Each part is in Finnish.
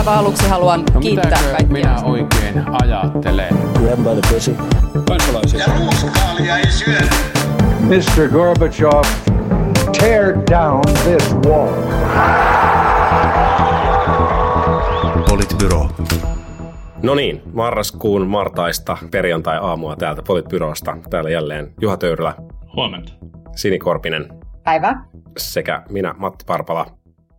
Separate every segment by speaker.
Speaker 1: aivan aluksi haluan
Speaker 2: No
Speaker 1: kiittää kaikkia.
Speaker 2: minä oikein ajattelen?
Speaker 3: Grab by the pussy.
Speaker 4: kansalaisia.
Speaker 5: Ja ruuskaalia ei syödä.
Speaker 6: Mr. Gorbachev, tear down this wall.
Speaker 7: Politbyro.
Speaker 8: No niin, marraskuun martaista perjantai-aamua täältä Politbyrosta. Täällä jälleen Juha Töyrylä,
Speaker 9: Huomenta.
Speaker 8: Sini Korpinen
Speaker 1: Päivä.
Speaker 8: sekä minä Matti Parpala.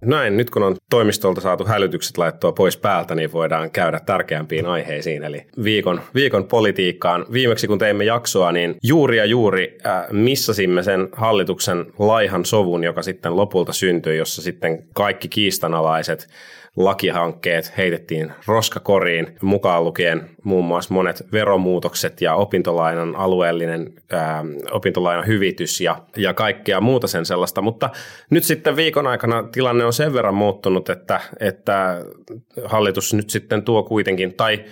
Speaker 8: Näin, nyt kun on toimistolta saatu hälytykset laittua pois päältä, niin voidaan käydä tärkeämpiin aiheisiin, eli viikon, viikon politiikkaan. Viimeksi kun teimme jaksoa, niin juuri ja juuri äh, missasimme sen hallituksen laihan sovun, joka sitten lopulta syntyi, jossa sitten kaikki kiistanalaiset lakihankkeet heitettiin roskakoriin, mukaan lukien muun muassa monet veromuutokset ja opintolainan alueellinen ää, opintolainan hyvitys ja, ja kaikkea muuta sen sellaista. Mutta nyt sitten viikon aikana tilanne on sen verran muuttunut, että, että hallitus nyt sitten tuo kuitenkin, tai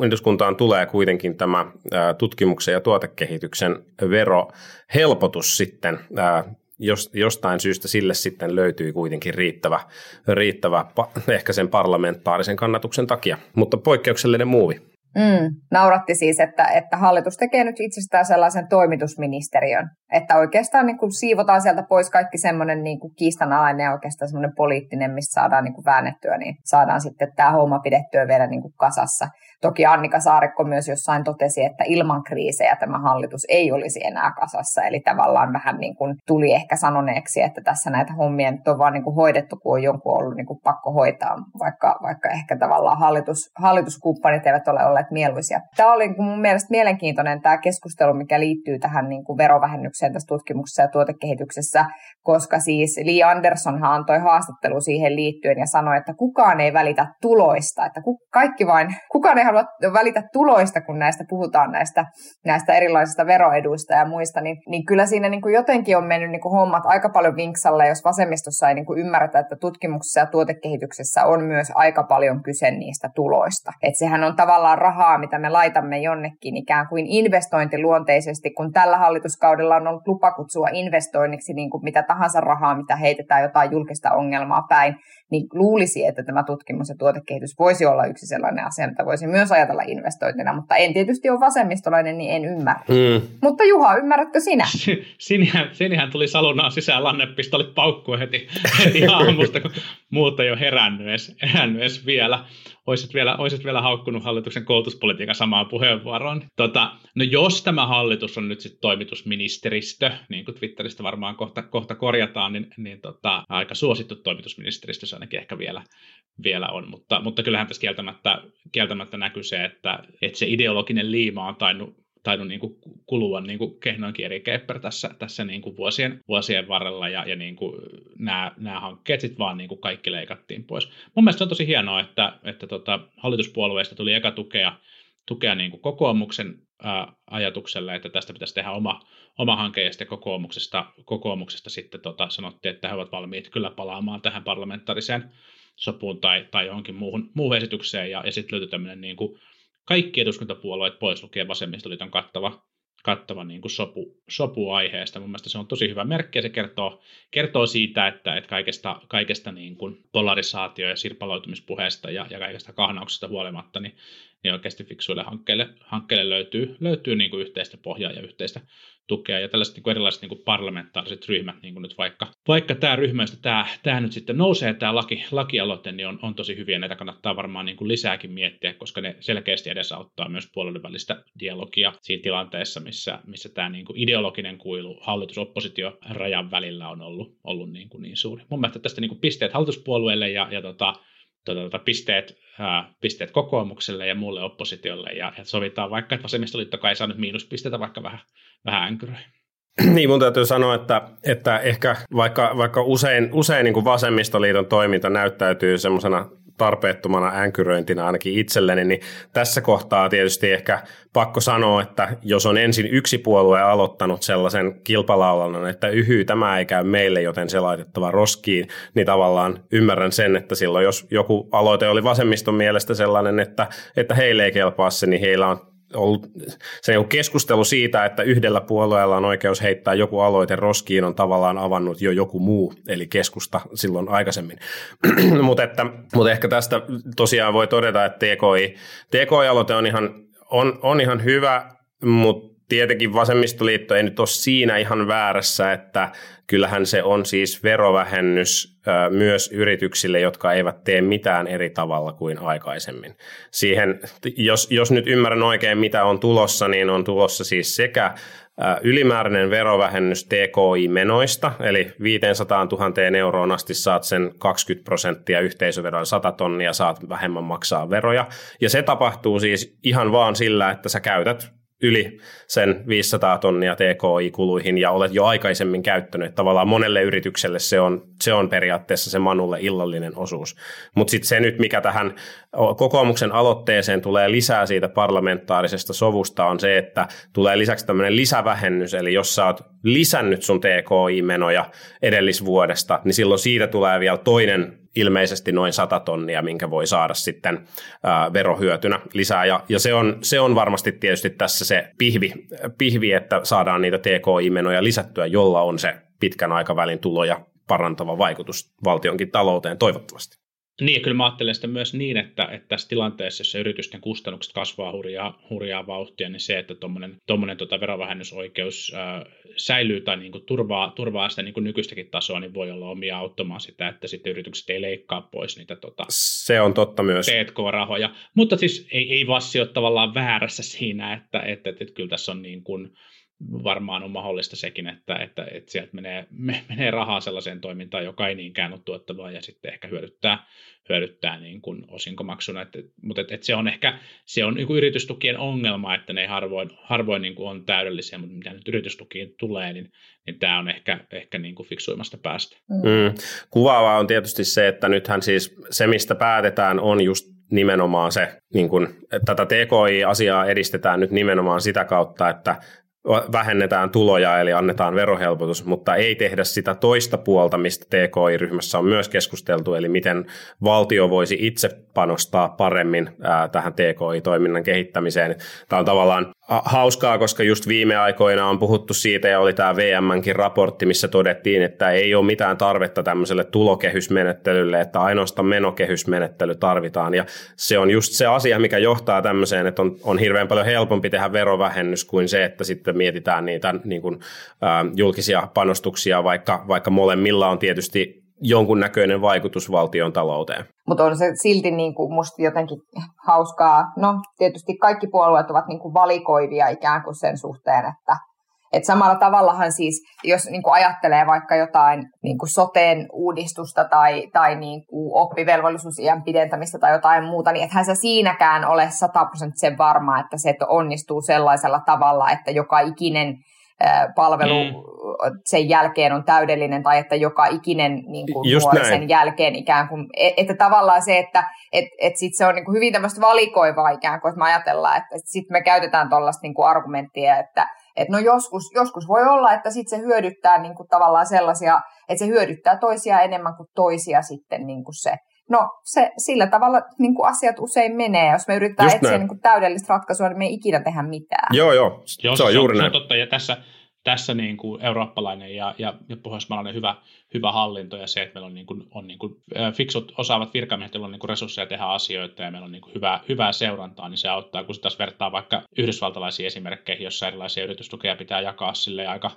Speaker 8: eduskuntaan tulee kuitenkin tämä ää, tutkimuksen ja tuotekehityksen verohelpotus sitten ää, jos, jostain syystä sille sitten löytyi kuitenkin riittävä, riittävä ehkä sen parlamentaarisen kannatuksen takia, mutta poikkeuksellinen muuvi.
Speaker 10: Mm, nauratti siis, että, että hallitus tekee nyt itsestään sellaisen toimitusministeriön, että oikeastaan niin kuin siivotaan sieltä pois kaikki semmoinen niin kuin kiistanalainen ja oikeastaan semmoinen poliittinen, missä saadaan niin kuin väännettyä, niin saadaan sitten tämä homma pidettyä vielä niin kuin kasassa. Toki Annika Saarikko myös jossain totesi, että ilman kriisejä tämä hallitus ei olisi enää kasassa, eli tavallaan vähän niin kuin tuli ehkä sanoneeksi, että tässä näitä hommia nyt on vaan niin kuin hoidettu, kun on jonkun ollut niin kuin pakko hoitaa, vaikka, vaikka ehkä tavallaan hallitus, hallituskumppanit eivät ole olleet mieluisia. Tämä oli niin kuin mun mielestä mielenkiintoinen tämä keskustelu, mikä liittyy tähän niin kuin verovähennykseen tässä tutkimuksessa ja tuotekehityksessä, koska siis Lee Andersonhan antoi haastattelu siihen liittyen ja sanoi, että kukaan ei välitä tuloista, että kaikki vain, kukaan ei halua välitä tuloista, kun näistä puhutaan näistä, näistä erilaisista veroeduista ja muista, niin, niin kyllä siinä niin kuin jotenkin on mennyt niin kuin hommat aika paljon vinksalle, jos vasemmistossa ei niin kuin ymmärretä, että tutkimuksessa ja tuotekehityksessä on myös aika paljon kyse niistä tuloista. Että sehän on tavallaan rahaa, mitä me laitamme jonnekin ikään kuin investointiluonteisesti, kun tällä hallituskaudella on ollut lupa kutsua investoinniksi niin kuin mitä tahansa rahaa, mitä heitetään jotain julkista ongelmaa päin, niin luulisi, että tämä tutkimus ja tuotekehitys voisi olla yksi sellainen asia, mitä voisi myös ajatella investointina, mutta en tietysti ole vasemmistolainen, niin en ymmärrä. Mm. Mutta Juha, ymmärrätkö sinä?
Speaker 9: Sinihän, Sinihän tuli salunaan sisään lannepistolit paukkuu heti, heti aamusta, kun muut ei ole herännyt edes, herännyt edes vielä. Oisit vielä, oisit vielä haukkunut hallituksen koulutuspolitiikan samaan puheenvuoroon. Tota, no jos tämä hallitus on nyt sitten toimitusministeristö, niin kuin Twitteristä varmaan kohta, kohta korjataan, niin, niin tota, aika suosittu toimitusministeristö se ainakin ehkä vielä, vielä on. Mutta, mutta kyllähän tässä kieltämättä, kieltämättä näkyy se, että, että se ideologinen liima on tainnut tainnut niin kuin kulua niin kehnoinkin eri kepper tässä, tässä niin kuin vuosien, vuosien varrella ja, ja niin kuin nämä, nämä hankkeet sitten vaan niin kuin kaikki leikattiin pois. Mun mielestä se on tosi hienoa, että, että tota, hallituspuolueista tuli eka tukea, tukea niin kuin kokoomuksen ää, ajatukselle, että tästä pitäisi tehdä oma, oma hanke ja sitten kokoomuksesta, kokoomuksesta sitten tota, sanottiin, että he ovat valmiit kyllä palaamaan tähän parlamentaariseen sopuun tai, tai johonkin muuhun, muuhun esitykseen. Ja, ja sitten löytyi tämmöinen niin kuin kaikki eduskuntapuolueet pois lukien vasemmistoliiton kattava, kattava niin kuin sopu, sopu aiheesta. Mun mielestä se on tosi hyvä merkki ja se kertoo, kertoo siitä, että, että kaikesta, kaikesta niin kuin polarisaatio- ja sirpaloitumispuheesta ja, ja kaikesta kahnauksesta huolimatta, niin, niin oikeasti fiksuille hankkeille, hankkeille löytyy, löytyy niin kuin yhteistä pohjaa ja yhteistä tukea. Ja tällaiset niin kuin erilaiset niin kuin parlamentaariset ryhmät, niin kuin nyt vaikka, vaikka tämä ryhmä, josta tämä, tämä nyt sitten nousee, tämä laki, lakialoite, niin on, on tosi hyviä. Näitä kannattaa varmaan niin kuin lisääkin miettiä, koska ne selkeästi edesauttaa myös puolueiden välistä dialogia siinä tilanteessa, missä, missä tämä niin kuin ideologinen kuilu hallitus-oppositio-rajan välillä on ollut, ollut niin, kuin niin suuri. Mun mielestä tästä niin kuin pisteet hallituspuolueille ja, ja tota, tota, pisteet, ää, pisteet kokoomukselle ja muulle oppositiolle ja, ja sovitaan vaikka, että vasemmistoliittokaan ei saa nyt miinuspisteitä vaikka vähän, vähän änkyröi.
Speaker 8: Niin mun täytyy sanoa, että, että ehkä vaikka, vaikka usein, usein niin kuin vasemmistoliiton toiminta näyttäytyy semmoisena tarpeettomana änkyröintinä ainakin itselleni, niin tässä kohtaa tietysti ehkä pakko sanoa, että jos on ensin yksi puolue aloittanut sellaisen kilpalaulannan, että yhy, tämä ei käy meille, joten se laitettava roskiin, niin tavallaan ymmärrän sen, että silloin jos joku aloite oli vasemmiston mielestä sellainen, että, että heille ei kelpaa se, niin heillä on ollut se keskustelu siitä, että yhdellä puolueella on oikeus heittää joku aloite roskiin, on tavallaan avannut jo joku muu, eli keskusta silloin aikaisemmin. mutta, mutta ehkä tästä tosiaan voi todeta, että TKI, TKI-aloite on ihan, on, on ihan hyvä, mutta tietenkin vasemmistoliitto ei nyt ole siinä ihan väärässä, että kyllähän se on siis verovähennys myös yrityksille, jotka eivät tee mitään eri tavalla kuin aikaisemmin. Siihen, jos, jos nyt ymmärrän oikein, mitä on tulossa, niin on tulossa siis sekä ylimääräinen verovähennys TKI-menoista, eli 500 000 euroon asti saat sen 20 prosenttia yhteisöveroa, 100 tonnia saat vähemmän maksaa veroja. Ja se tapahtuu siis ihan vaan sillä, että sä käytät yli sen 500 tonnia TKI-kuluihin ja olet jo aikaisemmin käyttänyt. Tavallaan monelle yritykselle se on, se on periaatteessa se Manulle illallinen osuus. Mutta sitten se nyt, mikä tähän kokoomuksen aloitteeseen tulee lisää siitä parlamentaarisesta sovusta, on se, että tulee lisäksi tämmöinen lisävähennys, eli jos sä oot lisännyt sun TKI-menoja edellisvuodesta, niin silloin siitä tulee vielä toinen ilmeisesti noin 100 tonnia, minkä voi saada sitten verohyötynä lisää. Ja, ja se, on, se on varmasti tietysti tässä se pihvi, pihvi, että saadaan niitä TKI-menoja lisättyä, jolla on se pitkän aikavälin tuloja parantava vaikutus valtionkin talouteen toivottavasti.
Speaker 9: Niin, kyllä mä ajattelen sitä myös niin, että, että tässä tilanteessa, jossa yritysten kustannukset kasvaa hurjaa, hurjaa vauhtia, niin se, että tuommoinen tota verovähennysoikeus ää, säilyy tai niin kuin turvaa, turvaa sitä niin kuin nykyistäkin tasoa, niin voi olla omia auttamaan sitä, että sitten yritykset ei leikkaa pois niitä tota,
Speaker 8: se on totta myös.
Speaker 9: T&K-rahoja. Mutta siis ei, ei Vassi ole tavallaan väärässä siinä, että, että, että, että kyllä tässä on niin kuin, varmaan on mahdollista sekin, että, että, että sieltä menee, me, menee rahaa sellaiseen toimintaan, joka ei niinkään ole tuottavaa ja sitten ehkä hyödyttää, hyödyttää niin kuin osinkomaksuna. Et, mutta et, et se on ehkä se on niin kuin yritystukien ongelma, että ne harvoin, harvoin niin kuin on täydellisiä, mutta mitä nyt yritystukiin tulee, niin, niin tämä on ehkä, ehkä niin kuin fiksuimmasta päästä.
Speaker 8: Mm. Kuvaavaa on tietysti se, että nythän siis se, mistä päätetään, on just nimenomaan se, niin kun, että tätä TKI-asiaa edistetään nyt nimenomaan sitä kautta, että vähennetään tuloja eli annetaan verohelpotus, mutta ei tehdä sitä toista puolta, mistä TKI-ryhmässä on myös keskusteltu, eli miten valtio voisi itse panostaa paremmin tähän TKI-toiminnan kehittämiseen. Tämä on tavallaan hauskaa, koska just viime aikoina on puhuttu siitä ja oli tämä VMnkin raportti, missä todettiin, että ei ole mitään tarvetta tämmöiselle tulokehysmenettelylle, että ainoastaan menokehysmenettely tarvitaan ja se on just se asia, mikä johtaa tämmöiseen, että on, on hirveän paljon helpompi tehdä verovähennys kuin se, että sitten mietitään niitä niin kuin, ä, julkisia panostuksia, vaikka, vaikka molemmilla on tietysti jonkunnäköinen vaikutus valtion talouteen.
Speaker 10: Mutta on se silti niin kuin musta jotenkin hauskaa. No tietysti kaikki puolueet ovat niin kuin valikoivia ikään kuin sen suhteen, että et samalla tavallahan siis, jos niin kuin ajattelee vaikka jotain niin kuin soteen uudistusta tai, tai niin kuin oppivelvollisuusiän pidentämistä tai jotain muuta, niin ethän sä siinäkään ole sataprosenttisen varma, että se että onnistuu sellaisella tavalla, että joka ikinen palvelu mm. sen jälkeen on täydellinen tai että joka ikinen niin kuin nuori sen jälkeen ikään kuin, e, että tavallaan se, että et, et sit se on niin kuin hyvin tämmöistä valikoivaa ikään kuin, että me ajatellaan, että sitten me käytetään tuollaista niin kuin argumenttia, että et no joskus, joskus voi olla, että sitten se hyödyttää niin kuin tavallaan sellaisia, että se hyödyttää toisia enemmän kuin toisia sitten niin kuin se No se, sillä tavalla niin kuin asiat usein menee. Jos me yritetään Just etsiä niin kuin täydellistä ratkaisua, niin me ei ikinä tehdä mitään.
Speaker 8: Joo, joo. joo se, on juuri se, näin.
Speaker 9: Se on totta. Ja tässä, tässä niin kuin eurooppalainen ja, ja, ja pohjoismaalainen hyvä, hyvä hallinto ja se, että meillä on, niin kuin, on niin kuin, fiksut osaavat virkamiehet, joilla on niin kuin resursseja tehdä asioita ja meillä on niin kuin hyvää, hyvää seurantaa, niin se auttaa, kun se taas vertaa vaikka yhdysvaltalaisiin esimerkkeihin, jossa erilaisia yritystukeja pitää jakaa sille aika,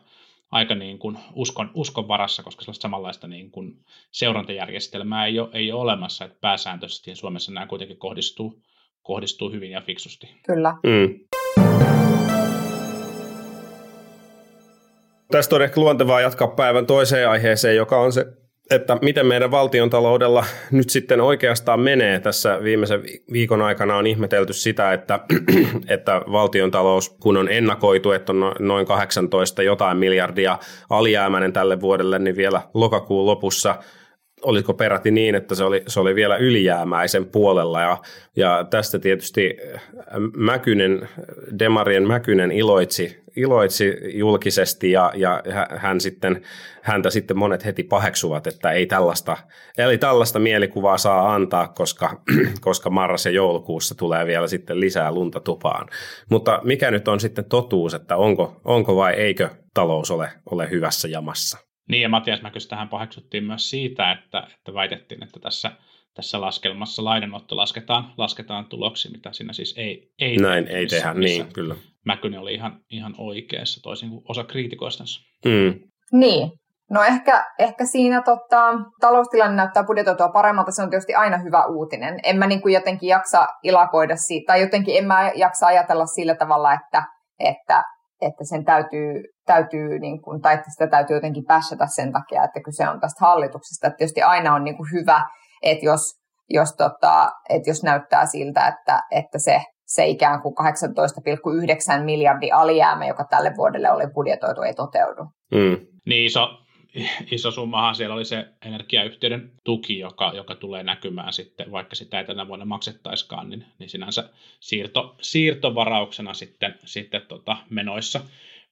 Speaker 9: aika niin kuin uskon, uskon varassa, koska sellaista samanlaista niin kuin seurantajärjestelmää ei ole, ei ole olemassa, että pääsääntöisesti Suomessa nämä kuitenkin kohdistuu, kohdistuu hyvin ja fiksusti.
Speaker 10: Kyllä. Mm.
Speaker 8: Tästä on ehkä luontevaa jatkaa päivän toiseen aiheeseen, joka on se että miten meidän valtiontaloudella nyt sitten oikeastaan menee. Tässä viimeisen viikon aikana on ihmetelty sitä, että, että valtiontalous, kun on ennakoitu, että on no, noin 18 jotain miljardia alijäämäinen tälle vuodelle, niin vielä lokakuun lopussa oliko peräti niin, että se oli, se oli vielä ylijäämäisen puolella ja, ja tästä tietysti Mäkynen, Demarien Mäkynen iloitsi, iloitsi julkisesti ja, ja hän sitten, häntä sitten monet heti paheksuvat, että ei tällaista, eli tällaista mielikuvaa saa antaa, koska, koska marras- ja joulukuussa tulee vielä sitten lisää lunta tupaan. Mutta mikä nyt on sitten totuus, että onko, onko vai eikö talous ole, ole hyvässä jamassa?
Speaker 9: Niin, ja Matias Mäkystähän paheksuttiin myös siitä, että, että väitettiin, että tässä, tässä laskelmassa lainanotto lasketaan, lasketaan tuloksi, mitä siinä siis ei, ei
Speaker 8: Näin ei tehdä, niin kyllä.
Speaker 9: Mäkynen oli ihan, ihan oikeassa, toisin kuin osa kriitikoista.
Speaker 8: Mm.
Speaker 10: Niin, No ehkä, ehkä siinä tota, taloustilanne näyttää budjetoitua paremmalta, se on tietysti aina hyvä uutinen. En mä niin kuin jotenkin jaksa ilakoida siitä, tai jotenkin en mä jaksa ajatella sillä tavalla, että, että että sen täytyy, täytyy niin kuin, tai että sitä täytyy jotenkin pässätä sen takia, että kyse on tästä hallituksesta. Että tietysti aina on niin kuin hyvä, että jos, jos, tota, että jos näyttää siltä, että, että se, se ikään kuin 18,9 miljardia alijäämä, joka tälle vuodelle oli budjetoitu, ei toteudu.
Speaker 8: Mm.
Speaker 9: Niin iso, iso summahan siellä oli se energiayhtiöiden tuki, joka, joka tulee näkymään sitten, vaikka sitä ei tänä vuonna maksettaiskaan, niin, niin sinänsä siirto, siirtovarauksena sitten, sitten tota menoissa,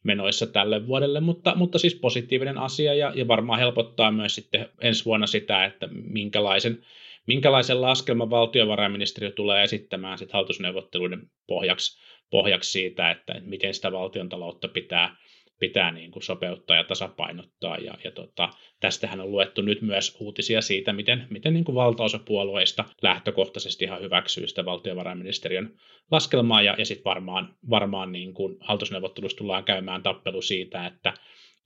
Speaker 9: menoissa tälle vuodelle, mutta, mutta siis positiivinen asia ja, ja varmaan helpottaa myös sitten ensi vuonna sitä, että minkälaisen, minkälaisen laskelman valtiovarainministeriö tulee esittämään sitten hallitusneuvotteluiden pohjaksi, pohjaksi siitä, että miten sitä valtion taloutta pitää, pitää niin kuin sopeuttaa ja tasapainottaa. Ja, ja tota, tästähän on luettu nyt myös uutisia siitä, miten, miten niin kuin valtaosa puolueista lähtökohtaisesti ihan hyväksyy sitä valtiovarainministeriön laskelmaa. Ja, ja sitten varmaan, varmaan niin kuin hallitusneuvottelussa tullaan käymään tappelu siitä, että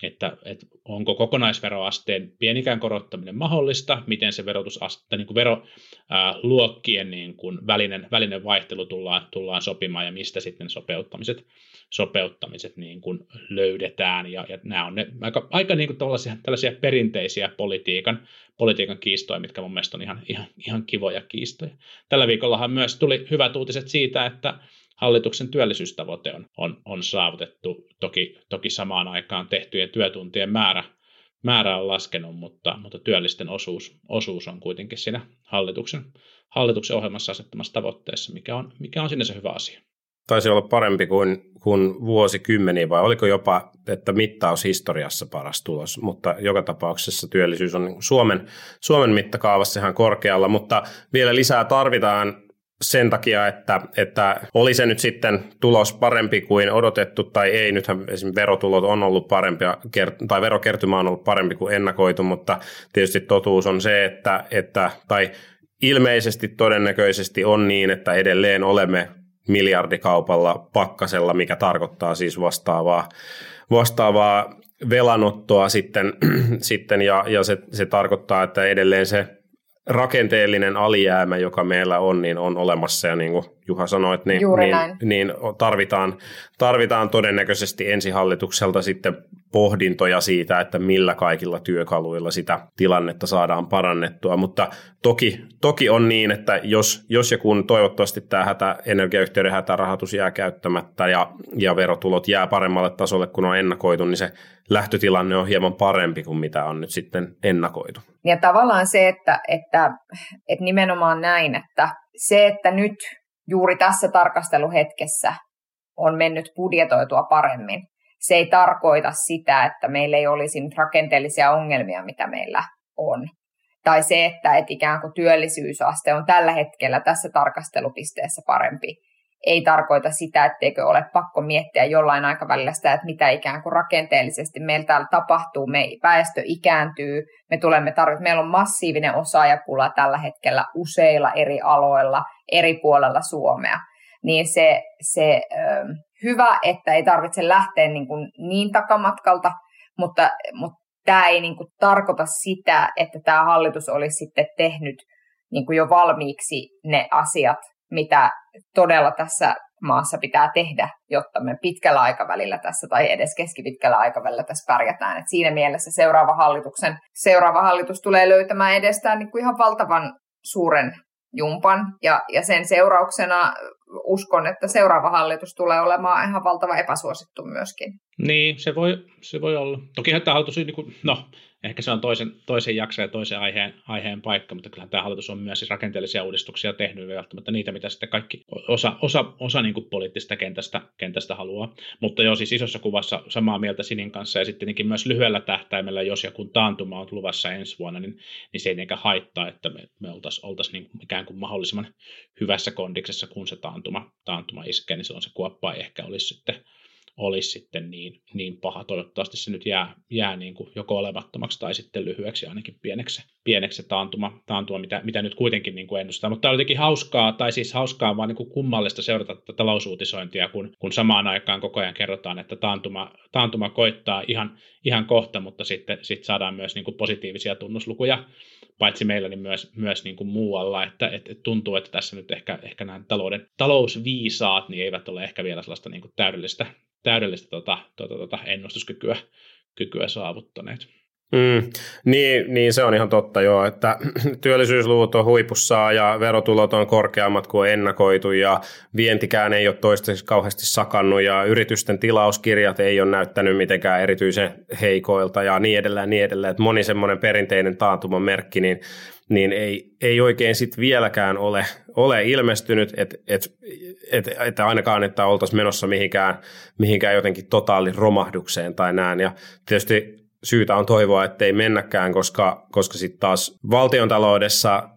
Speaker 9: että, että onko kokonaisveroasteen pienikään korottaminen mahdollista, miten se verotusaste, niin kuin veroluokkien niin kuin välinen, välinen vaihtelu tullaan, tullaan sopimaan ja mistä sitten sopeuttamiset, sopeuttamiset niin kuin löydetään. Ja, ja nämä on ne aika, aika niin kuin tällaisia, tällaisia perinteisiä politiikan, politiikan kiistoja, mitkä mun mielestä on ihan, ihan, ihan kivoja kiistoja. Tällä viikollahan myös tuli hyvät uutiset siitä, että hallituksen työllisyystavoite on, on, on saavutettu. Toki, toki samaan aikaan tehtyjen työtuntien määrä, määrä on laskenut, mutta, mutta työllisten osuus, osuus on kuitenkin siinä hallituksen, hallituksen ohjelmassa asettamassa tavoitteessa, mikä on, mikä on sinänsä hyvä asia.
Speaker 8: Taisi olla parempi kuin, kuin vuosikymmeniä, vai oliko jopa, että mittaus historiassa paras tulos, mutta joka tapauksessa työllisyys on Suomen, Suomen mittakaavassa ihan korkealla, mutta vielä lisää tarvitaan sen takia, että, että oli se nyt sitten tulos parempi kuin odotettu tai ei. Nythän esimerkiksi verotulot on ollut parempia, tai verokertymä on ollut parempi kuin ennakoitu, mutta tietysti totuus on se, että, että tai ilmeisesti todennäköisesti on niin, että edelleen olemme miljardikaupalla pakkasella, mikä tarkoittaa siis vastaavaa, vastaavaa velanottoa sitten, sitten ja, ja se, se tarkoittaa, että edelleen se rakenteellinen alijäämä, joka meillä on, niin on olemassa. Ja niin kuin Juha sanoi, että niin, niin, niin tarvitaan, tarvitaan todennäköisesti ensihallitukselta sitten pohdintoja siitä, että millä kaikilla työkaluilla sitä tilannetta saadaan parannettua, mutta toki, toki on niin, että jos, jos ja kun toivottavasti tämä hätä, energiayhtiöiden hätärahoitus jää käyttämättä ja, ja verotulot jää paremmalle tasolle kuin on ennakoitu, niin se lähtötilanne on hieman parempi kuin mitä on nyt sitten ennakoitu.
Speaker 10: Ja tavallaan se, että, että, että nimenomaan näin, että se, että nyt juuri tässä tarkasteluhetkessä on mennyt budjetoitua paremmin, se ei tarkoita sitä, että meillä ei olisi nyt rakenteellisia ongelmia, mitä meillä on. Tai se, että et ikään kuin työllisyysaste on tällä hetkellä tässä tarkastelupisteessä parempi, ei tarkoita sitä, etteikö ole pakko miettiä jollain aikavälillä sitä, että mitä ikään kuin rakenteellisesti meillä täällä tapahtuu. Me väestö ikääntyy, me tulemme tarvitsemaan, meillä on massiivinen osaajapula tällä hetkellä useilla eri aloilla, eri puolella Suomea. Niin se, se hyvä, että ei tarvitse lähteä niin, kuin niin takamatkalta, mutta, mutta tämä ei niin kuin tarkoita sitä, että tämä hallitus olisi sitten tehnyt niin kuin jo valmiiksi ne asiat, mitä todella tässä maassa pitää tehdä, jotta me pitkällä aikavälillä tässä tai edes keskipitkällä aikavälillä tässä pärjätään. Et siinä mielessä seuraava, hallituksen, seuraava hallitus tulee löytämään edestään niin kuin ihan valtavan suuren jumpan ja, ja sen seurauksena uskon, että seuraava hallitus tulee olemaan ihan valtava epäsuosittu myöskin.
Speaker 9: Niin, se voi, se voi olla. Toki tämä hallitus, niin kuin, no ehkä se on toisen, toisen jakson ja toisen aiheen, aiheen paikka, mutta kyllähän tämä hallitus on myös siis rakenteellisia uudistuksia tehnyt välttämättä niitä, mitä sitten kaikki osa, osa, osa niin kuin poliittista kentästä, kentästä haluaa. Mutta joo, siis isossa kuvassa samaa mieltä Sinin kanssa ja sitten myös lyhyellä tähtäimellä, jos ja kun taantuma on luvassa ensi vuonna, niin, niin se ei niinkään haittaa, että me, me oltaisiin oltais niin ikään kuin mahdollisimman hyvässä kondiksessa, kun se taantuma, taantuma iskee, niin silloin se kuoppa ei ehkä olisi sitten olisi sitten niin, niin paha. Toivottavasti se nyt jää, jää niin kuin joko olemattomaksi tai sitten lyhyeksi ainakin pieneksi, pieneksi taantuma, taantuma mitä, mitä nyt kuitenkin niin kuin ennustaa. Mutta tämä on jotenkin hauskaa, tai siis hauskaa vaan niin kuin kummallista seurata tätä talousuutisointia, kun, kun samaan aikaan koko ajan kerrotaan, että taantuma, taantuma koittaa ihan, ihan kohta, mutta sitten sit saadaan myös niin kuin positiivisia tunnuslukuja, paitsi meillä, niin myös, myös niin kuin muualla, että, että, että tuntuu, että tässä nyt ehkä, ehkä nämä talouden, talousviisaat niin eivät ole ehkä vielä sellaista niin kuin täydellistä, täydellistä tota, tota, tota ennustuskykyä kykyä saavuttaneet.
Speaker 8: Mm, niin, niin, se on ihan totta joo, että työllisyysluvut on huipussaan ja verotulot on korkeammat kuin ennakoitu ja vientikään ei ole toistaiseksi kauheasti sakannut ja yritysten tilauskirjat ei ole näyttänyt mitenkään erityisen heikoilta ja niin edelleen, niin edelleen. Että moni semmoinen perinteinen taantuman merkki, niin, niin ei, ei oikein sitten vieläkään ole, ole ilmestynyt, että et, et, et ainakaan, että oltaisiin menossa mihinkään, mihinkään jotenkin totaalin romahdukseen tai näin. Ja tietysti syytä on toivoa, ettei mennäkään, koska, koska sitten taas valtiontaloudessa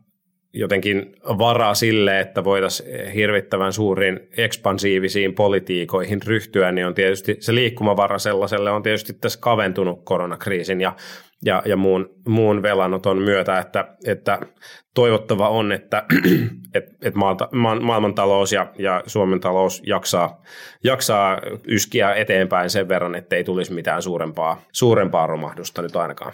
Speaker 8: jotenkin varaa sille, että voitaisiin hirvittävän suuriin ekspansiivisiin politiikoihin ryhtyä, niin on tietysti se liikkumavara sellaiselle on tietysti tässä kaventunut koronakriisin ja ja, ja muun, muun velanoton myötä, että, että toivottava on, että et, et maalta, ma, maailmantalous ja, ja Suomen talous jaksaa, jaksaa yskiä eteenpäin sen verran, että ei tulisi mitään suurempaa, suurempaa romahdusta nyt ainakaan.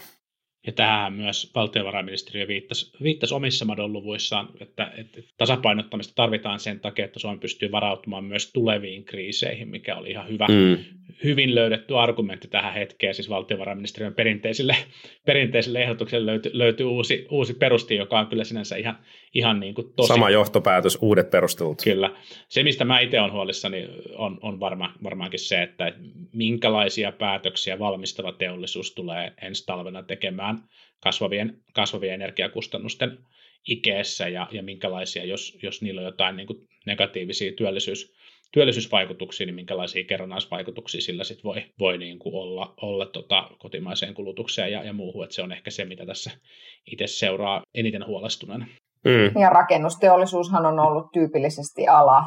Speaker 9: Ja tähän myös valtiovarainministeriö viittasi, viittasi omissa madonluvuissaan, että, että tasapainottamista tarvitaan sen takia, että Suomi pystyy varautumaan myös tuleviin kriiseihin, mikä oli ihan hyvä, mm. hyvin löydetty argumentti tähän hetkeen. Siis valtiovarainministeriön perinteiselle, perinteiselle ehdotukselle löytyy, löytyy uusi, uusi perusti, joka on kyllä sinänsä ihan, ihan niin kuin tosi.
Speaker 8: Sama johtopäätös, uudet perustelut.
Speaker 9: Kyllä. Se, mistä mä itse olen huolissani, on, on varma, varmaankin se, että minkälaisia päätöksiä valmistava teollisuus tulee ensi talvena tekemään kasvavien, kasvavien energiakustannusten ikeessä ja, ja minkälaisia, jos, jos niillä on jotain niin kuin negatiivisia työllisyys, työllisyysvaikutuksia, niin minkälaisia kerrannaisvaikutuksia sillä sit voi, voi niin kuin olla, olla tota kotimaiseen kulutukseen ja, ja muuhun. että se on ehkä se, mitä tässä itse seuraa eniten huolestuneena.
Speaker 10: Mm. Ja rakennusteollisuushan on ollut tyypillisesti ala,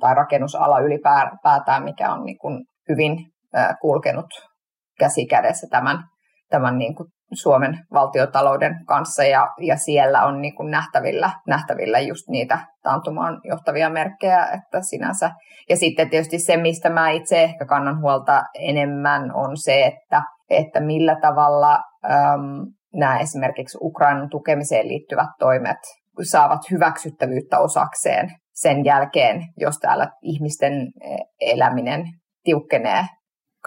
Speaker 10: tai rakennusala ylipäätään, mikä on niin kuin hyvin kulkenut käsi kädessä tämän, tämän niin kuin Suomen valtiotalouden kanssa ja, ja siellä on niin kuin nähtävillä, nähtävillä just niitä taantumaan johtavia merkkejä, että sinänsä. Ja sitten tietysti se, mistä mä itse ehkä kannan huolta enemmän on se, että, että millä tavalla äm, nämä esimerkiksi Ukrainan tukemiseen liittyvät toimet saavat hyväksyttävyyttä osakseen sen jälkeen, jos täällä ihmisten eläminen tiukkenee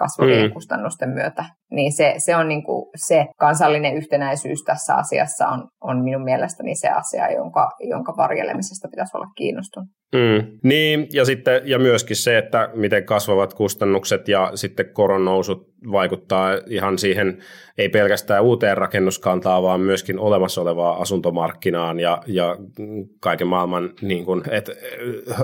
Speaker 10: kasvavien mm. kustannusten myötä. Niin se, se on niin kuin se kansallinen yhtenäisyys tässä asiassa on, on minun mielestäni se asia, jonka, jonka varjelemisesta pitäisi olla kiinnostunut.
Speaker 8: Mm. Niin, ja, sitten, ja myöskin se, että miten kasvavat kustannukset ja sitten koronnousut vaikuttaa ihan siihen, ei pelkästään uuteen rakennuskantaan, vaan myöskin olemassa olevaan asuntomarkkinaan ja, ja kaiken maailman, niin kuin, että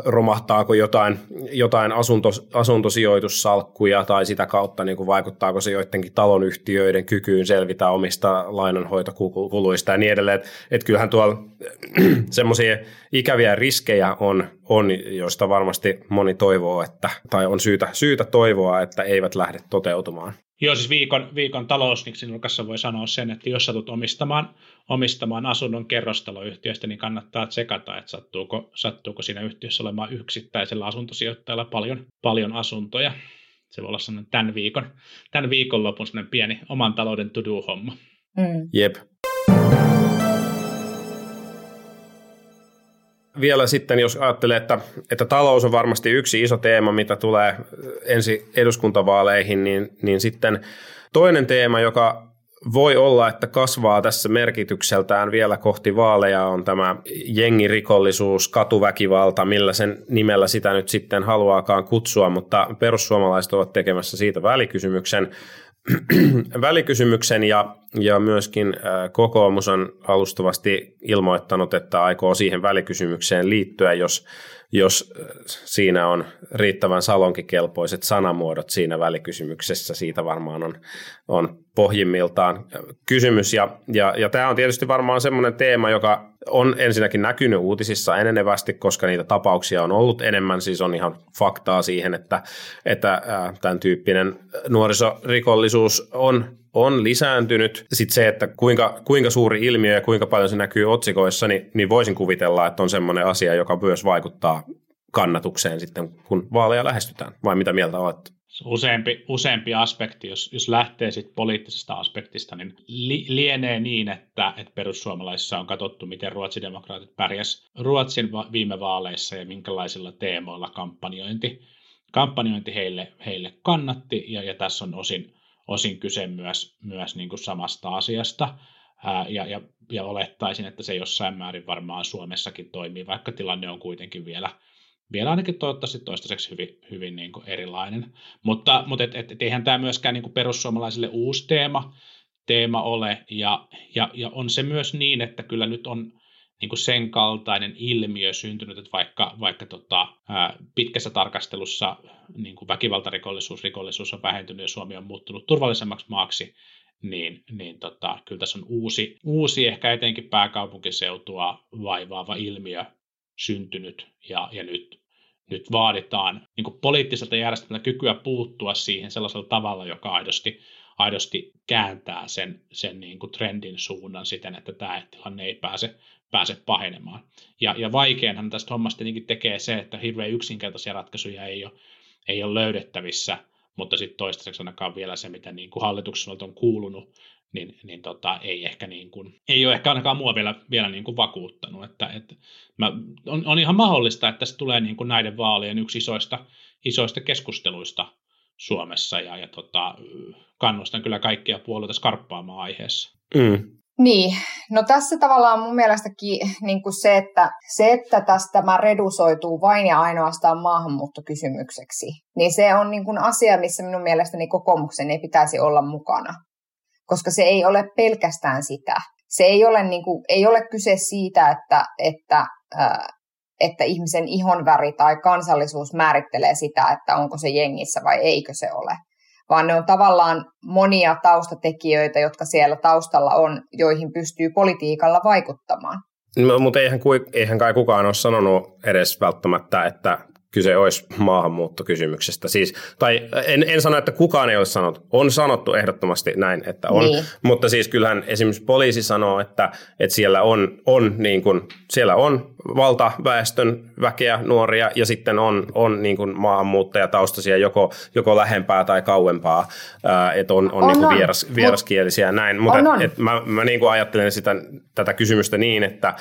Speaker 8: romahtaako jotain, jotain asunto, asuntosijoitussalkkuja tai sitä kautta niin kuin vaikuttaako se joidenkin talonyhtiöiden kykyyn selvitä omista lainanhoitokuluista ja niin edelleen. Että et kyllähän tuolla semmoisia ikäviä riskejä on, on, joista varmasti moni toivoo, että, tai on syytä, syytä toivoa, että eivät lähde toteutumaan.
Speaker 9: Joo, siis viikon, viikon talousniksin nurkassa voi sanoa sen, että jos satut omistamaan, omistamaan asunnon kerrostaloyhtiöstä, niin kannattaa tsekata, että sattuuko, sattuuko siinä yhtiössä olemaan yksittäisellä asuntosijoittajalla paljon, paljon asuntoja. Se voi olla sellainen tämän viikon, tämän viikonlopun sellainen pieni oman talouden to-do-homma.
Speaker 8: Mm. Jep. vielä sitten, jos ajattelee, että, että talous on varmasti yksi iso teema, mitä tulee ensi eduskuntavaaleihin, niin, niin sitten toinen teema, joka voi olla, että kasvaa tässä merkitykseltään vielä kohti vaaleja on tämä jengirikollisuus, katuväkivalta, millä sen nimellä sitä nyt sitten haluaakaan kutsua, mutta perussuomalaiset ovat tekemässä siitä välikysymyksen. välikysymyksen ja, ja myöskin kokoomus on alustavasti ilmoittanut, että aikoo siihen välikysymykseen liittyä, jos jos äh, siinä on riittävän salonkikelpoiset sanamuodot siinä välikysymyksessä, siitä varmaan on, on pohjimmiltaan äh, kysymys. Ja, ja, ja tämä on tietysti varmaan semmoinen teema, joka on ensinnäkin näkynyt uutisissa enenevästi, koska niitä tapauksia on ollut enemmän, siis on ihan faktaa siihen, että, että äh, tämän tyyppinen nuorisorikollisuus on on lisääntynyt. Sitten se, että kuinka, kuinka suuri ilmiö ja kuinka paljon se näkyy otsikoissa, niin, niin voisin kuvitella, että on semmoinen asia, joka myös vaikuttaa kannatukseen sitten, kun vaaleja lähestytään. Vai mitä mieltä olette?
Speaker 9: Useampi, useampi aspekti, jos, jos lähtee sit poliittisesta aspektista, niin li, lienee niin, että, että perussuomalaisissa on katsottu, miten ruotsidemokraatit pärjäs Ruotsin va- viime vaaleissa ja minkälaisilla teemoilla kampanjointi, kampanjointi heille, heille kannatti, ja, ja tässä on osin, osin kyse myös, myös niin kuin samasta asiasta. Ää, ja, ja, ja olettaisin, että se jossain määrin varmaan Suomessakin toimii, vaikka tilanne on kuitenkin vielä, vielä ainakin toivottavasti toistaiseksi hyvin, hyvin niin kuin erilainen. Mutta, mutta et, et, et eihän tämä myöskään niin kuin perussuomalaisille uusi teema, teema ole, ja, ja, ja on se myös niin, että kyllä nyt on niin kuin sen kaltainen ilmiö syntynyt, että vaikka, vaikka tota, pitkässä tarkastelussa niin kuin väkivaltarikollisuus, rikollisuus on vähentynyt ja Suomi on muuttunut turvallisemmaksi maaksi, niin, niin tota, kyllä tässä on uusi, uusi, ehkä etenkin pääkaupunkiseutua vaivaava ilmiö syntynyt ja, ja nyt, nyt vaaditaan niin kuin poliittiselta järjestelmältä kykyä puuttua siihen sellaisella tavalla, joka aidosti, aidosti kääntää sen, sen niin kuin trendin suunnan siten, että tämä tilanne ei pääse pääse pahenemaan. Ja, ja vaikeinhan tästä hommasta tietenkin tekee se, että hirveän yksinkertaisia ratkaisuja ei ole, ei ole löydettävissä, mutta sitten toistaiseksi ainakaan vielä se, mitä niin kuin on kuulunut, niin, niin tota, ei, ehkä niin kuin, ei ole ehkä ainakaan mua vielä, vielä niin kuin vakuuttanut. Että, että mä, on, on, ihan mahdollista, että se tulee niin kuin näiden vaalien yksi isoista, isoista keskusteluista Suomessa, ja, ja tota, kannustan kyllä kaikkia puolueita skarppaamaan aiheessa.
Speaker 10: Mm. Niin, no tässä tavallaan mun mielestäkin niin kuin se, että, se, että tästä tämä redusoituu vain ja ainoastaan maahanmuuttokysymykseksi, niin se on niin kuin asia, missä minun mielestäni kokoomuksen ei pitäisi olla mukana, koska se ei ole pelkästään sitä. Se ei ole, niin kuin, ei ole kyse siitä, että, että, ää, että ihmisen ihonväri tai kansallisuus määrittelee sitä, että onko se jengissä vai eikö se ole vaan ne on tavallaan monia taustatekijöitä, jotka siellä taustalla on, joihin pystyy politiikalla vaikuttamaan.
Speaker 8: No, mutta eihän, eihän kai kukaan ole sanonut edes välttämättä, että kyse olisi maahanmuuttokysymyksestä. Siis, tai en, en sano, että kukaan ei ole sanonut. On sanottu ehdottomasti näin, että on. Niin. Mutta siis kyllähän esimerkiksi poliisi sanoo, että, että siellä on, on, niin kuin, siellä on valtaväestön väkeä, nuoria, ja sitten on, on niin kuin maahanmuuttajataustaisia joko, joko lähempää tai kauempaa, että on, on, on, niin kuin on. Vieras, vieraskielisiä näin. Mutta on, on. Et, et mä, mä niin kuin ajattelen sitä, tätä kysymystä niin, että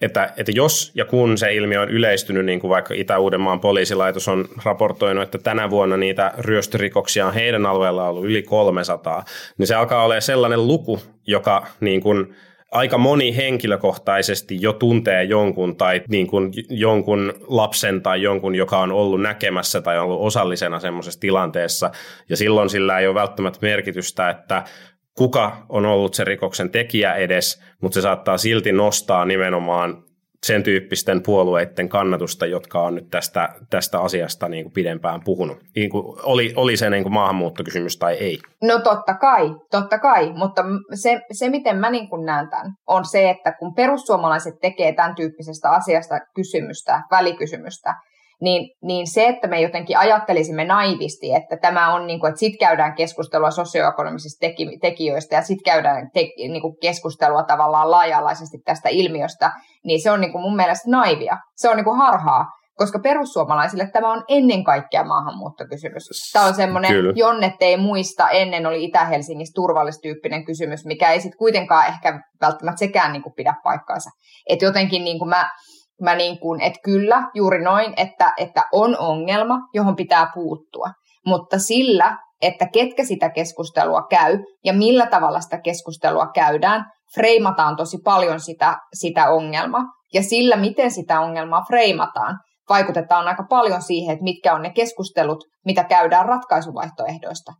Speaker 8: että, että jos ja kun se ilmiö on yleistynyt, niin kuin vaikka Itä-Uudenmaan poliisilaitos on raportoinut, että tänä vuonna niitä ryöstörikoksia on heidän alueella ollut yli 300, niin se alkaa olla sellainen luku, joka niin kuin aika moni henkilökohtaisesti jo tuntee jonkun tai niin kuin jonkun lapsen tai jonkun, joka on ollut näkemässä tai ollut osallisena semmoisessa tilanteessa. Ja silloin sillä ei ole välttämättä merkitystä, että kuka on ollut se rikoksen tekijä edes, mutta se saattaa silti nostaa nimenomaan sen tyyppisten puolueiden kannatusta, jotka on nyt tästä, tästä asiasta niin kuin pidempään puhunut. Niin kuin oli, oli se niin kuin maahanmuuttokysymys tai ei?
Speaker 10: No totta kai, totta kai, mutta se, se miten mä niin kuin näen tämän, on se, että kun perussuomalaiset tekee tämän tyyppisestä asiasta kysymystä, välikysymystä, niin, niin se, että me jotenkin ajattelisimme naivisti, että tämä on niin kuin, että sit käydään keskustelua sosioekonomisista teki, tekijöistä ja sit käydään te, niin kuin keskustelua tavallaan laaja-alaisesti tästä ilmiöstä, niin se on niin kuin mun mielestä naivia. Se on niin kuin harhaa, koska perussuomalaisille tämä on ennen kaikkea maahanmuuttokysymys. Tämä on semmoinen, Jonnet ei muista, ennen oli Itä-Helsingissä turvallistyyppinen kysymys, mikä ei sitten kuitenkaan ehkä välttämättä sekään niin kuin pidä paikkaansa. Että jotenkin niin kuin mä mä niin kuin, että kyllä, juuri noin, että, että on ongelma, johon pitää puuttua. Mutta sillä, että ketkä sitä keskustelua käy ja millä tavalla sitä keskustelua käydään, freimataan tosi paljon sitä, sitä ongelmaa. Ja sillä, miten sitä ongelmaa freimataan, vaikutetaan aika paljon siihen, että mitkä on ne keskustelut, mitä käydään ratkaisuvaihtoehdoista.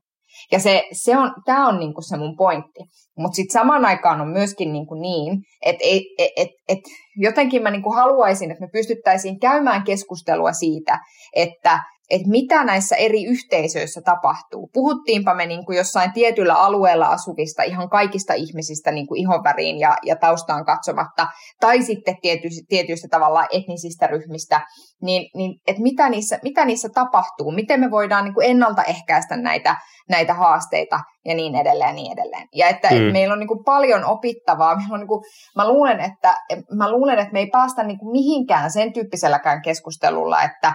Speaker 10: Ja se, se on, tämä on niinku se mun pointti. Mutta sitten samaan aikaan on myöskin niinku niin, että et, et, et, et jotenkin mä niinku haluaisin, että me pystyttäisiin käymään keskustelua siitä, että että mitä näissä eri yhteisöissä tapahtuu. Puhuttiinpa me niin kuin jossain tietyllä alueella asuvista ihan kaikista ihmisistä niin kuin ihonväriin ja, ja taustaan katsomatta, tai sitten tiety, tietyistä tavalla etnisistä ryhmistä, niin, niin että mitä, niissä, mitä niissä tapahtuu, miten me voidaan niin kuin ennaltaehkäistä näitä, näitä haasteita ja niin edelleen ja niin edelleen. Ja että mm. meillä on niin kuin paljon opittavaa. Meillä on niin kuin, mä, luulen, että, mä luulen, että me ei päästä niin kuin mihinkään sen tyyppiselläkään keskustelulla, että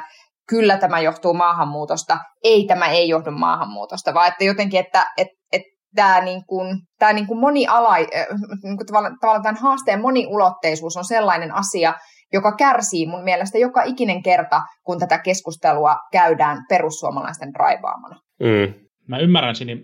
Speaker 10: kyllä tämä johtuu maahanmuutosta, ei tämä ei johdu maahanmuutosta, vaan että jotenkin, että, että, että tämä, niin kuin, tämä niin kuin moniala, niin kuin tavallaan, tavallaan tämän haasteen moniulotteisuus on sellainen asia, joka kärsii mun mielestä joka ikinen kerta, kun tätä keskustelua käydään perussuomalaisten raivaamana.
Speaker 9: Mm. Mä ymmärrän sinne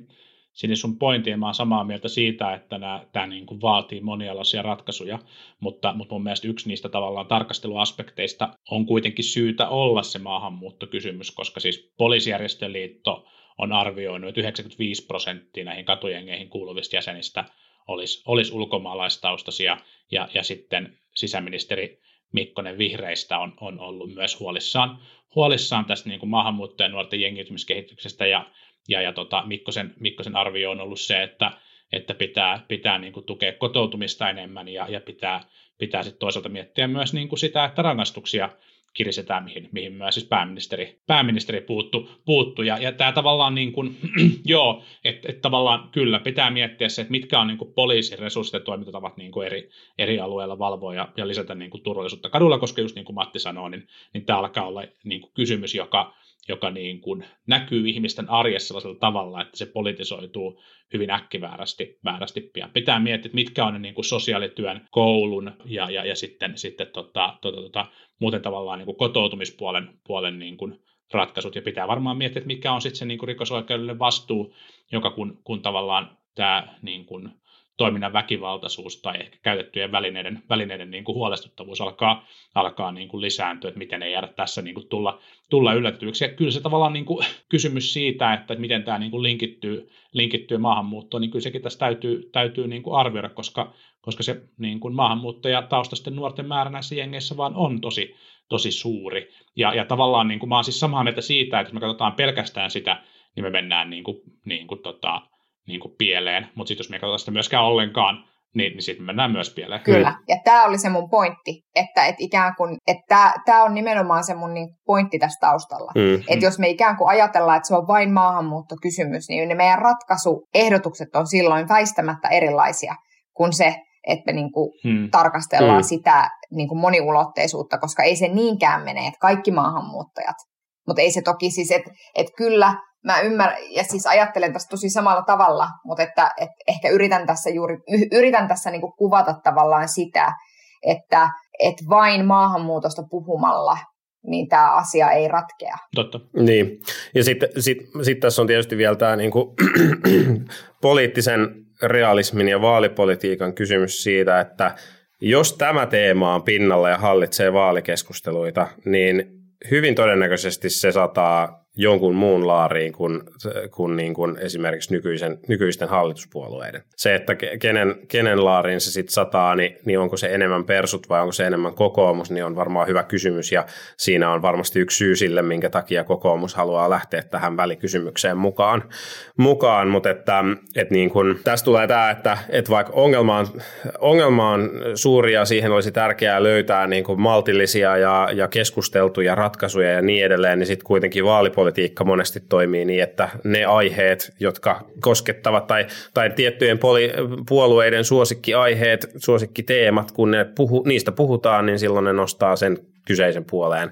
Speaker 9: sinne sun pointiin, mä oon samaa mieltä siitä, että tämä niin kuin vaatii monialaisia ratkaisuja, mutta, mutta mun mielestä yksi niistä tavallaan tarkasteluaspekteista on kuitenkin syytä olla se maahanmuuttokysymys, koska siis poliisijärjestöliitto on arvioinut, että 95 prosenttia näihin katujengeihin kuuluvista jäsenistä olisi, olisi ulkomaalaistaustaisia, ja, ja sitten sisäministeri Mikkonen vihreistä on, on ollut myös huolissaan, huolissaan tästä niin kuin maahanmuuttajien nuorten jengiytymiskehityksestä, ja ja, ja tota, Mikkosen, Mikkosen arvio on ollut se, että, että pitää, pitää niin kuin tukea kotoutumista enemmän ja, ja pitää, pitää sitten toisaalta miettiä myös niin kuin sitä, että rangaistuksia kirisetään, mihin, mihin myös siis pääministeri, pääministeri puuttu, puuttu. Ja, ja tämä tavallaan niin kuin, joo, että et tavallaan kyllä pitää miettiä se, että mitkä on niin kuin poliisin resurssit ja toimintatavat niin kuin eri, eri alueilla valvoa ja, ja lisätä niin kuin turvallisuutta kadulla, koska just niin kuin Matti sanoi, niin, niin tämä alkaa olla niin kuin kysymys, joka, joka niin kuin näkyy ihmisten arjessa sellaisella tavalla, että se politisoituu hyvin äkkiväärästi väärästi pian. Pitää miettiä, että mitkä on ne niin kuin sosiaalityön, koulun ja, ja, ja sitten, sitten tota, tota, tota, muuten tavallaan niin kuin kotoutumispuolen puolen niin kuin ratkaisut. Ja pitää varmaan miettiä, että mikä on sitten se niin kuin rikosoikeudellinen vastuu, joka kun, kun tavallaan tämä niin kuin, toiminnan väkivaltaisuus tai ehkä käytettyjen välineiden, välineiden niin kuin huolestuttavuus alkaa, alkaa niin kuin lisääntyä, että miten ei jäädä tässä niin kuin tulla, tulla yllättyväksi. Ja kyllä se tavallaan niin kuin kysymys siitä, että miten tämä niin kuin linkittyy, linkittyy maahanmuuttoon, niin kyllä sekin tässä täytyy, täytyy niin kuin arvioida, koska, koska se niin kuin maahanmuuttajataustaisten nuorten määrä näissä jengeissä vaan on tosi, tosi suuri. Ja, ja tavallaan niin kuin, mä olen siis samaa mieltä siitä, että jos me katsotaan pelkästään sitä, niin me mennään niin kuin, niin kuin tota, niin kuin pieleen, mutta sitten jos me ei katsota sitä myöskään ollenkaan, niin, niin sitten mennään myös pieleen.
Speaker 10: Kyllä, ja tämä oli se mun pointti, että et ikään kuin, että tämä on nimenomaan se mun niin pointti tässä taustalla. Mm. Että jos me ikään kuin ajatellaan, että se on vain maahanmuuttokysymys, niin ne meidän ratkaisuehdotukset on silloin väistämättä erilaisia kuin se, että me niin kuin hmm. tarkastellaan hmm. sitä niin kuin moniulotteisuutta, koska ei se niinkään mene, että kaikki maahanmuuttajat. Mutta ei se toki siis, että, että kyllä mä ymmärrän, ja siis ajattelen tässä tosi samalla tavalla, mutta että, että ehkä yritän tässä juuri, yritän tässä niin kuvata tavallaan sitä, että, että vain maahanmuutosta puhumalla niin tämä asia ei ratkea.
Speaker 9: Totta.
Speaker 8: Niin, ja sitten sit, sit tässä on tietysti vielä tämä niin kuin, poliittisen realismin ja vaalipolitiikan kysymys siitä, että jos tämä teema on pinnalla ja hallitsee vaalikeskusteluita, niin hyvin todennäköisesti se sataa jonkun muun laariin kuin, kuin, niin kuin esimerkiksi nykyisen, nykyisten hallituspuolueiden. Se, että kenen, kenen laariin se sitten sataa, niin, niin onko se enemmän persut vai onko se enemmän kokoomus, niin on varmaan hyvä kysymys ja siinä on varmasti yksi syy sille, minkä takia kokoomus haluaa lähteä tähän välikysymykseen mukaan. mukaan. Mutta että, että niin kuin, tästä tulee tämä, että, että vaikka ongelma on, ongelma on suuri ja siihen olisi tärkeää löytää niin kuin maltillisia ja, ja keskusteltuja ratkaisuja ja niin edelleen, niin sitten kuitenkin vaalipolitiikka politiikka monesti toimii niin, että ne aiheet, jotka koskettavat tai, tai tiettyjen poli, puolueiden suosikkiaiheet, suosikkiteemat, kun ne puhu, niistä puhutaan, niin silloin ne nostaa sen kyseisen puoleen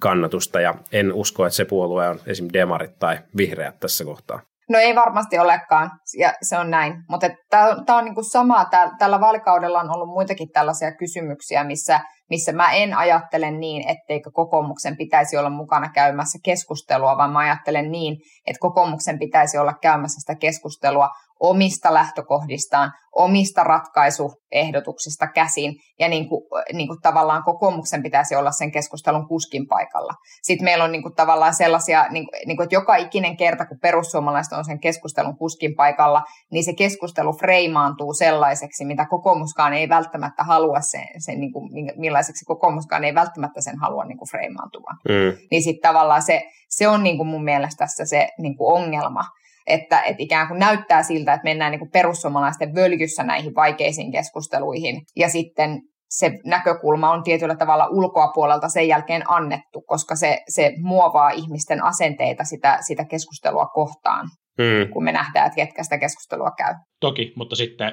Speaker 8: kannatusta ja en usko, että se puolue on esim. demarit tai vihreät tässä kohtaa.
Speaker 10: No ei varmasti olekaan, ja se on näin. Mutta tämä on niinku sama, tää, tällä vaalikaudella on ollut muitakin tällaisia kysymyksiä, missä, missä mä en ajattele niin, etteikö kokoomuksen pitäisi olla mukana käymässä keskustelua, vaan mä ajattelen niin, että kokoomuksen pitäisi olla käymässä sitä keskustelua omista lähtökohdistaan, omista ratkaisuehdotuksista käsin, ja niin kuin, niin kuin tavallaan kokoomuksen pitäisi olla sen keskustelun kuskin paikalla. Sitten meillä on niin kuin tavallaan sellaisia, niin kuin, niin kuin, että joka ikinen kerta, kun perussuomalaiset on sen keskustelun kuskin paikalla, niin se keskustelu freimaantuu sellaiseksi, mitä kokoomuskaan ei välttämättä halua sen, sen niin kuin, millaiseksi kokoomuskaan ei välttämättä sen halua niin kuin freimaantumaan. Mm. Niin sitten tavallaan se, se on niin kuin mun mielestä tässä se niin kuin ongelma, että, että ikään kuin näyttää siltä, että mennään niin kuin perussuomalaisten völjyssä näihin vaikeisiin keskusteluihin, ja sitten se näkökulma on tietyllä tavalla ulkoapuolelta sen jälkeen annettu, koska se, se muovaa ihmisten asenteita sitä, sitä keskustelua kohtaan, hmm. kun me nähdään, että ketkä sitä keskustelua käy.
Speaker 9: Toki, mutta sitten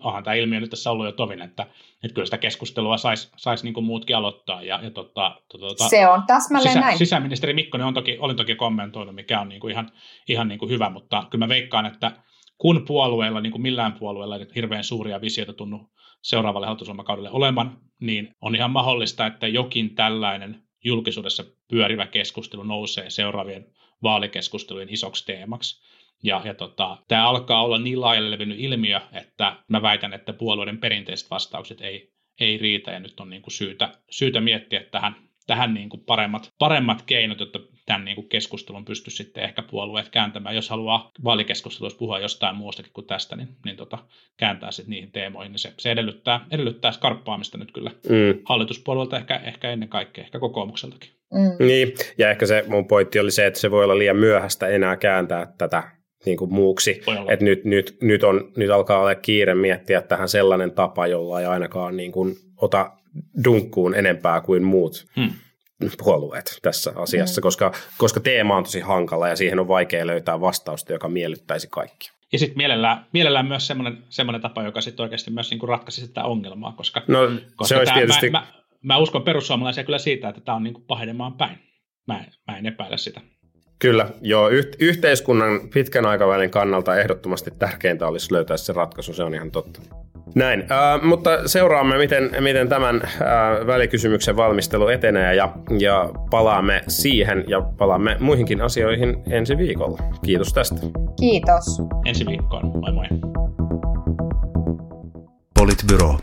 Speaker 9: onhan tämä ilmiö nyt tässä ollut jo tovin, että, että kyllä sitä keskustelua saisi sais niin muutkin aloittaa. Ja, ja tota, tota,
Speaker 10: se on täsmälleen sisä, näin.
Speaker 9: Sisäministeri Mikkonen on toki, olin toki kommentoinut, mikä on niin kuin ihan, ihan niin kuin hyvä, mutta kyllä mä veikkaan, että kun puolueella, niin kuin millään puolueella, ei hirveän suuria visioita tunnu seuraavalle hallitusohjelmakaudelle olemaan, niin on ihan mahdollista, että jokin tällainen julkisuudessa pyörivä keskustelu nousee seuraavien vaalikeskustelujen isoksi teemaksi. Ja, ja tota, tämä alkaa olla niin laajalle levinnyt ilmiö, että mä väitän, että puolueiden perinteiset vastaukset ei, ei riitä ja nyt on niin kuin syytä, syytä miettiä tähän, tähän niin kuin paremmat, paremmat keinot, jotta tämän niin kuin keskustelun pysty sitten ehkä puolueet kääntämään. Jos haluaa vaalikeskustelussa puhua jostain muustakin kuin tästä, niin, niin tota, kääntää sitten niihin teemoihin. Niin se, se edellyttää, edellyttää skarppaamista nyt kyllä mm. hallituspuolueelta, ehkä, ehkä ennen kaikkea, ehkä kokoomukseltakin.
Speaker 8: Mm. Niin, ja ehkä se mun pointti oli se, että se voi olla liian myöhäistä enää kääntää tätä niin kuin muuksi. Että nyt, nyt, nyt, on, nyt alkaa olla kiire miettiä tähän sellainen tapa, jolla ei ainakaan niin kuin ota dunkkuun enempää kuin muut hmm. puolueet tässä asiassa, hmm. koska, koska teema on tosi hankala ja siihen on vaikea löytää vastausta, joka miellyttäisi kaikki.
Speaker 9: Ja sitten mielellään, mielellään myös semmoinen, semmoinen tapa, joka sitten oikeasti myös niin kuin ratkaisi sitä ongelmaa, koska,
Speaker 8: no, koska se olisi tietysti...
Speaker 9: mä, mä, mä, uskon perussuomalaisia kyllä siitä, että tämä on niin kuin pahenemaan päin. Mä, mä en epäile sitä.
Speaker 8: Kyllä, joo. Yh- yhteiskunnan pitkän aikavälin kannalta ehdottomasti tärkeintä olisi löytää se ratkaisu, se on ihan totta. Näin, äh, mutta seuraamme, miten, miten tämän äh, välikysymyksen valmistelu etenee ja, ja palaamme siihen ja palaamme muihinkin asioihin ensi viikolla. Kiitos tästä.
Speaker 10: Kiitos.
Speaker 9: Ensi viikkoon. Moi moi.
Speaker 1: Politbyro.